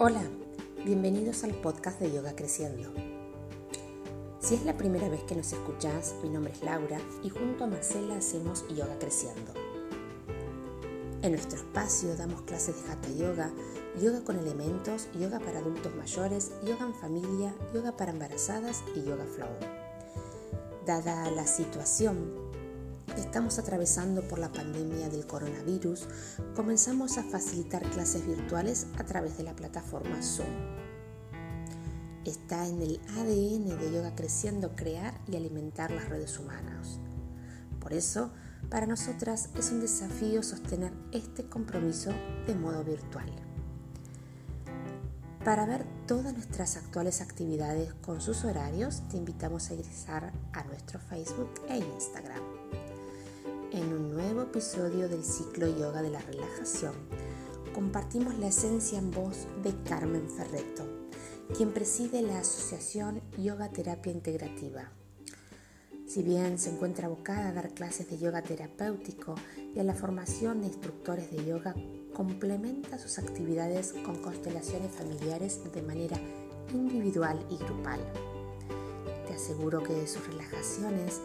Hola, bienvenidos al podcast de Yoga Creciendo. Si es la primera vez que nos escuchás, mi nombre es Laura y junto a Marcela hacemos Yoga Creciendo. En nuestro espacio damos clases de Hatha Yoga, yoga con elementos, yoga para adultos mayores, yoga en familia, yoga para embarazadas y yoga flow. Dada la situación estamos atravesando por la pandemia del coronavirus, comenzamos a facilitar clases virtuales a través de la plataforma Zoom. Está en el ADN de Yoga Creciendo crear y alimentar las redes humanas. Por eso, para nosotras es un desafío sostener este compromiso de modo virtual. Para ver todas nuestras actuales actividades con sus horarios, te invitamos a ingresar a nuestro Facebook e Instagram en un nuevo episodio del ciclo Yoga de la Relajación. Compartimos la esencia en voz de Carmen Ferreto, quien preside la Asociación Yoga Terapia Integrativa. Si bien se encuentra abocada a dar clases de yoga terapéutico y a la formación de instructores de yoga, complementa sus actividades con constelaciones familiares de manera individual y grupal. Te aseguro que sus relajaciones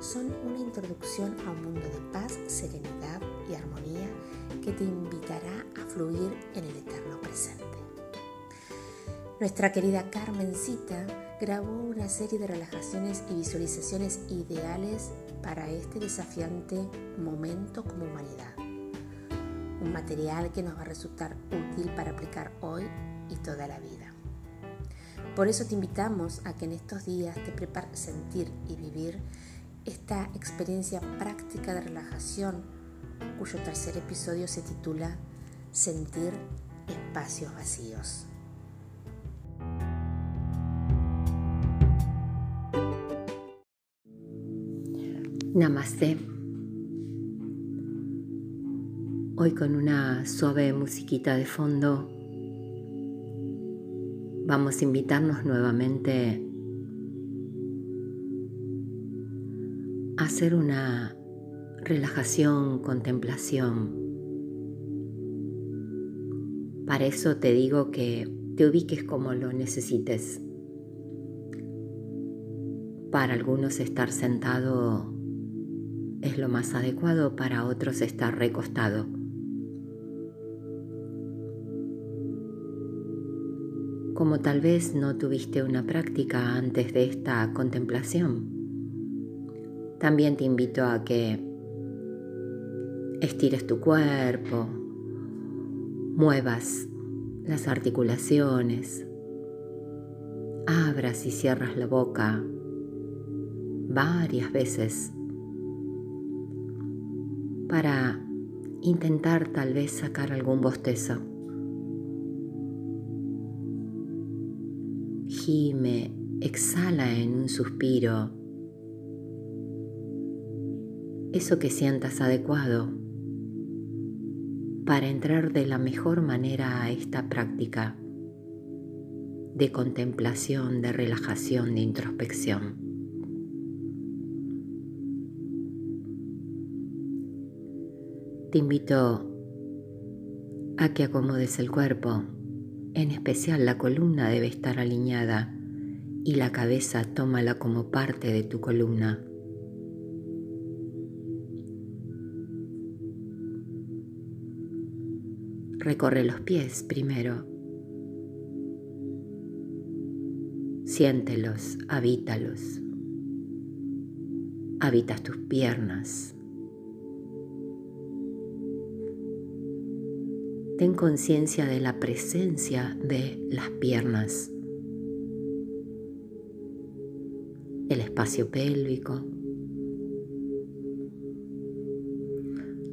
son una introducción a un mundo de paz, serenidad y armonía que te invitará a fluir en el eterno presente. Nuestra querida Carmencita grabó una serie de relajaciones y visualizaciones ideales para este desafiante momento como humanidad. Un material que nos va a resultar útil para aplicar hoy y toda la vida. Por eso te invitamos a que en estos días te prepares sentir y vivir esta experiencia práctica de relajación, cuyo tercer episodio se titula Sentir espacios vacíos. Namaste. Hoy con una suave musiquita de fondo vamos a invitarnos nuevamente hacer una relajación, contemplación. Para eso te digo que te ubiques como lo necesites. Para algunos estar sentado es lo más adecuado, para otros estar recostado. Como tal vez no tuviste una práctica antes de esta contemplación, también te invito a que estires tu cuerpo, muevas las articulaciones, abras y cierras la boca varias veces para intentar tal vez sacar algún bostezo. Gime, exhala en un suspiro eso que sientas adecuado para entrar de la mejor manera a esta práctica de contemplación, de relajación, de introspección. Te invito a que acomodes el cuerpo, en especial la columna debe estar alineada y la cabeza tómala como parte de tu columna. Recorre los pies primero. Siéntelos, habítalos. Habitas tus piernas. Ten conciencia de la presencia de las piernas. El espacio pélvico.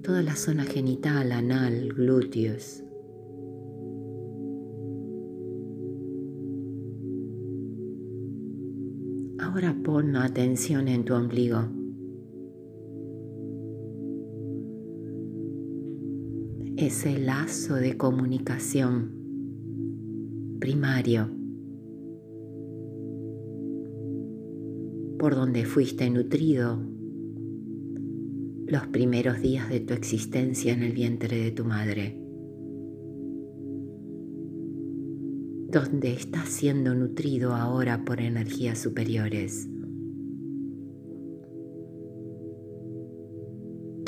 Toda la zona genital, anal, glúteos. Pon atención en tu ombligo. Ese lazo de comunicación primario por donde fuiste nutrido los primeros días de tu existencia en el vientre de tu madre. donde estás siendo nutrido ahora por energías superiores.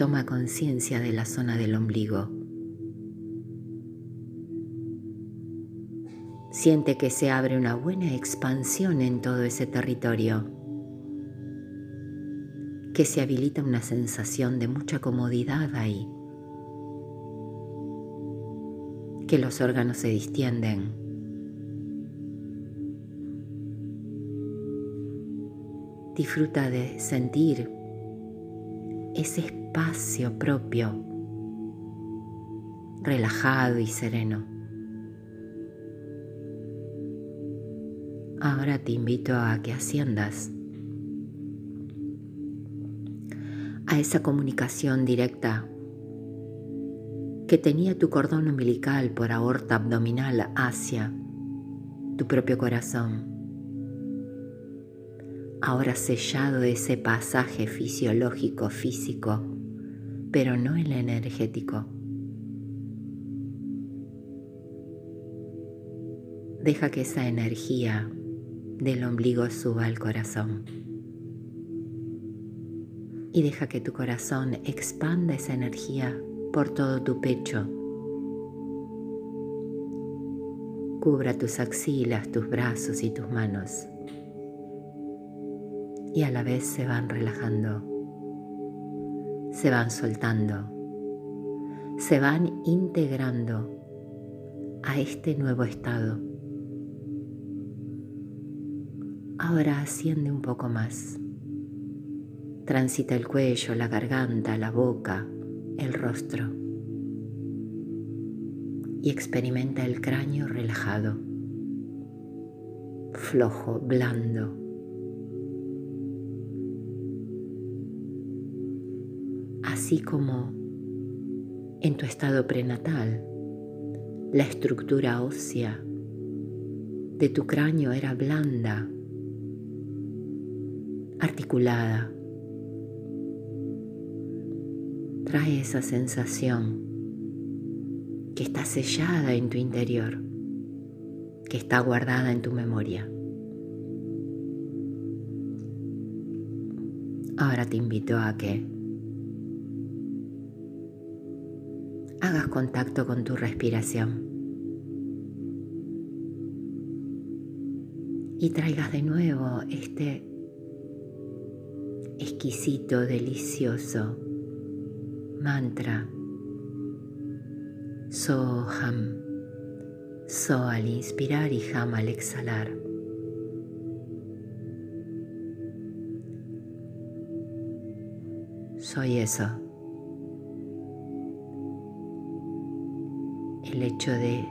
Toma conciencia de la zona del ombligo. Siente que se abre una buena expansión en todo ese territorio, que se habilita una sensación de mucha comodidad ahí, que los órganos se distienden. Disfruta de sentir ese espacio propio, relajado y sereno. Ahora te invito a que asciendas a esa comunicación directa que tenía tu cordón umbilical por aorta abdominal hacia tu propio corazón. Ahora sellado ese pasaje fisiológico, físico, pero no el energético. Deja que esa energía del ombligo suba al corazón. Y deja que tu corazón expanda esa energía por todo tu pecho. Cubra tus axilas, tus brazos y tus manos. Y a la vez se van relajando, se van soltando, se van integrando a este nuevo estado Ahora asciende un poco más. Transita el cuello, la garganta, la boca, el rostro. Y experimenta el cráneo relajado, flojo, blando. Así como en tu estado prenatal, la estructura ósea de tu cráneo era blanda articulada. Trae esa sensación que está sellada en tu interior, que está guardada en tu memoria. Ahora te invito a que hagas contacto con tu respiración y traigas de nuevo este exquisito, delicioso mantra Soham, So al inspirar y Ham al exhalar. Soy eso. El hecho de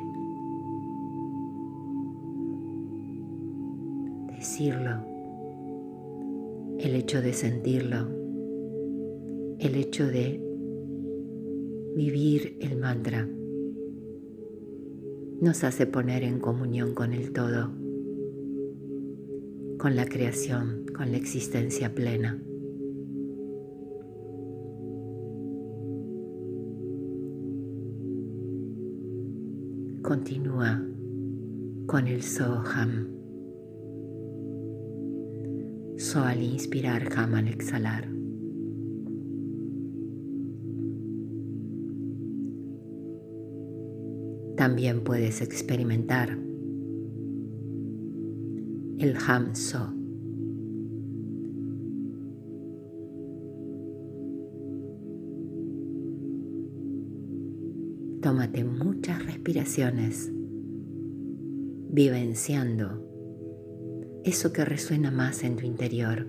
decirlo el hecho de sentirlo, el hecho de vivir el mantra, nos hace poner en comunión con el todo, con la creación, con la existencia plena. Continúa con el Soham. So al inspirar, Ham al exhalar. También puedes experimentar el Ham So. Tómate muchas respiraciones vivenciando eso que resuena más en tu interior,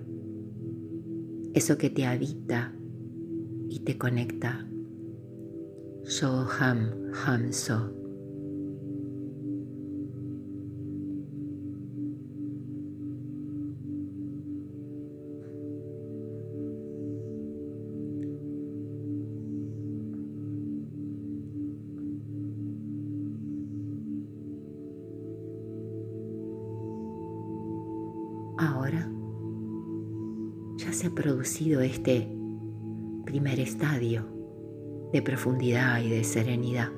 eso que te habita y te conecta. So Ham conocido este primer estadio de profundidad y de serenidad.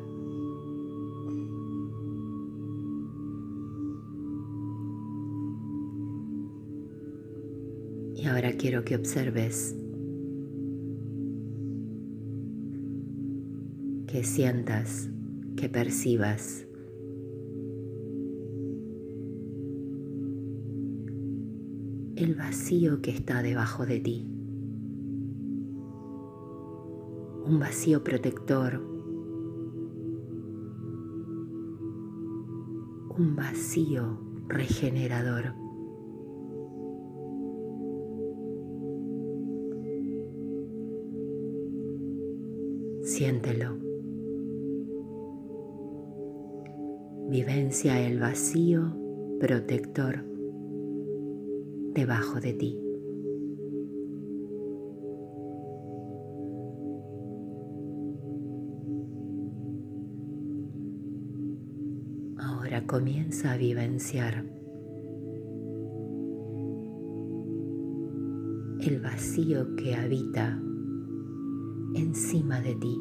Y ahora quiero que observes, que sientas, que percibas. el vacío que está debajo de ti. Un vacío protector. Un vacío regenerador. Siéntelo. Vivencia el vacío protector debajo de ti. Comienza a vivenciar el vacío que habita encima de ti.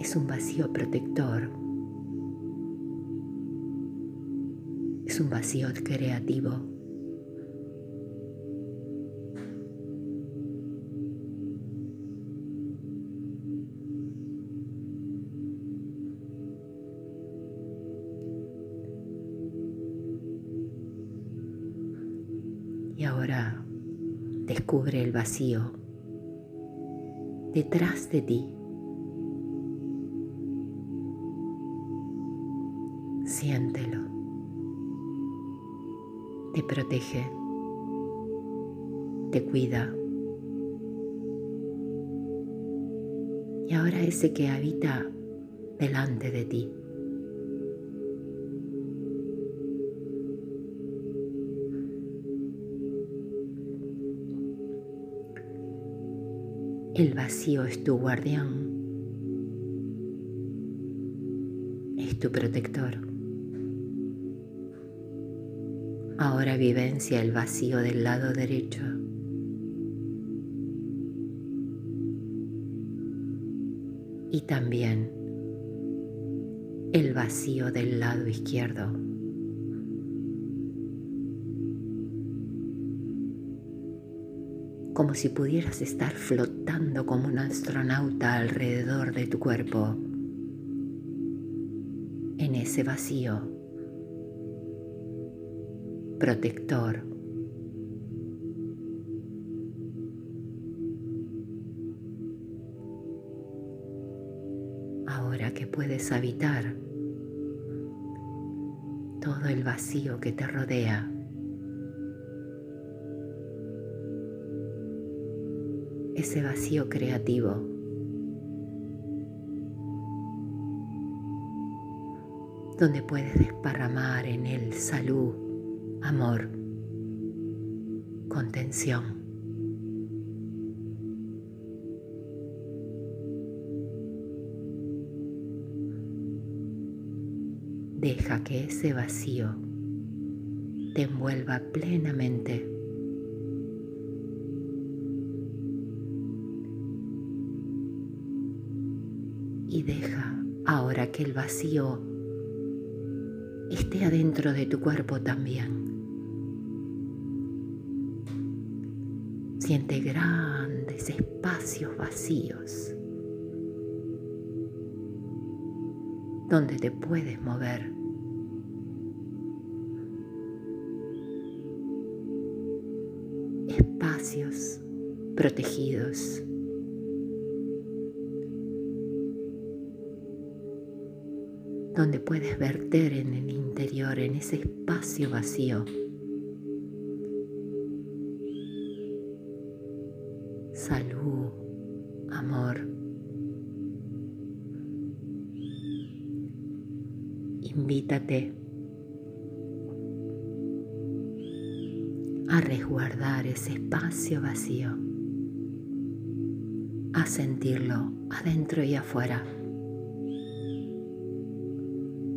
Es un vacío protector es un vacío creativo. Descubre el vacío detrás de ti. Siéntelo te protege, te cuida. Y ahora ese que habita delante de ti. El vacío es tu guardián, es tu protector. Ahora vivencia el vacío del lado derecho. Y también el vacío del lado izquierdo. Como si pudieras estar flotando como un astronauta alrededor de tu cuerpo, en ese vacío protector. Ahora que puedes habitar todo el vacío que te rodea, ese vacío creativo, donde puedes desparramar en él salud, amor, contención. Deja que ese vacío te envuelva plenamente. El vacío esté adentro de tu cuerpo también. Siente grandes espacios vacíos donde te puedes mover. Espacios protegidos. Donde puedes verter en el interior, en ese espacio vacío, salud, amor. Invítate a resguardar ese espacio vacío, a sentirlo adentro y afuera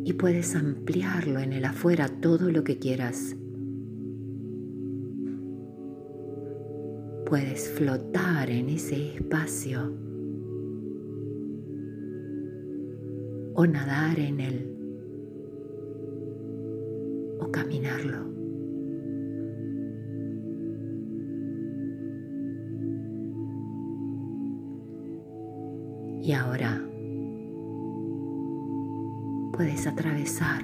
y puedes ampliarlo en el afuera todo lo que quieras. Puedes flotar en ese espacio o nadar en él o caminarlo. Y ahora puedes atravesar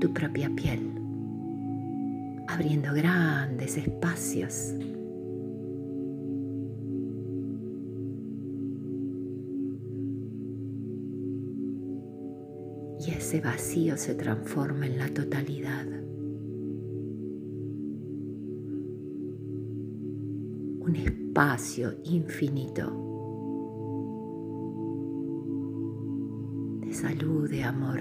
tu propia piel, abriendo grandes espacios. Y ese vacío se transforma en la totalidad. Un espacio infinito salud, de amor.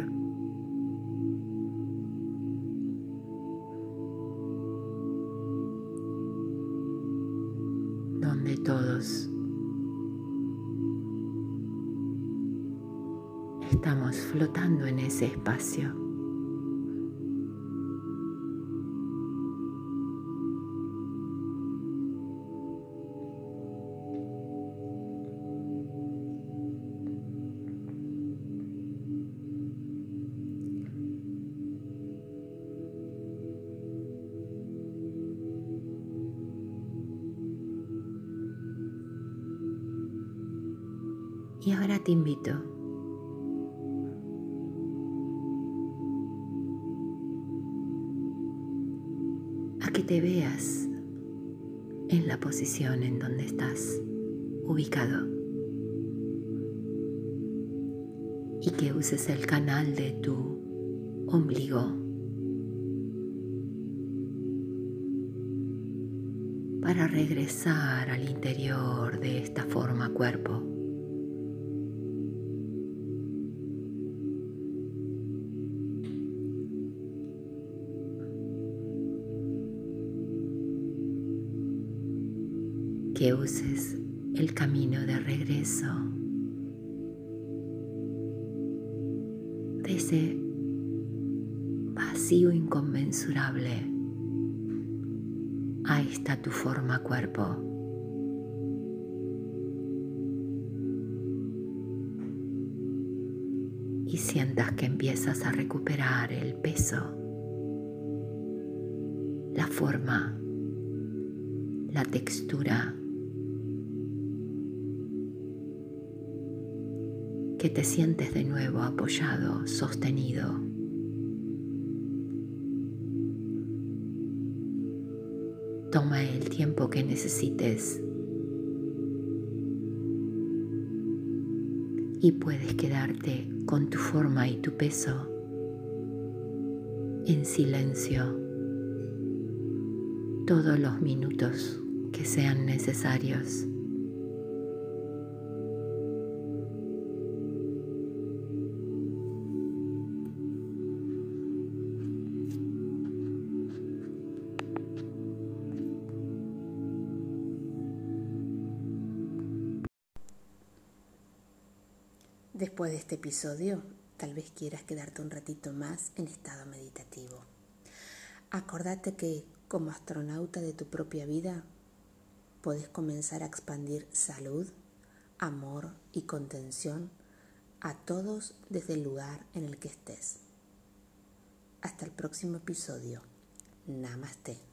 Donde todos estamos flotando en ese espacio. Que te veas en la posición en donde estás ubicado y que uses el canal de tu ombligo para regresar al interior de esta forma cuerpo. Que uses el camino de regreso de ese vacío inconmensurable. Ahí está tu forma cuerpo. Y sientas que empiezas a recuperar el peso, la forma, la textura que te sientes de nuevo apoyado, sostenido. Toma el tiempo que necesites y puedes quedarte con tu forma y tu peso en silencio todos los minutos que sean necesarios. Después de este episodio, tal vez quieras quedarte un ratito más en estado meditativo. Acordate que como astronauta de tu propia vida, puedes comenzar a expandir salud, amor y contención a todos desde el lugar en el que estés. Hasta el próximo episodio. Namaste.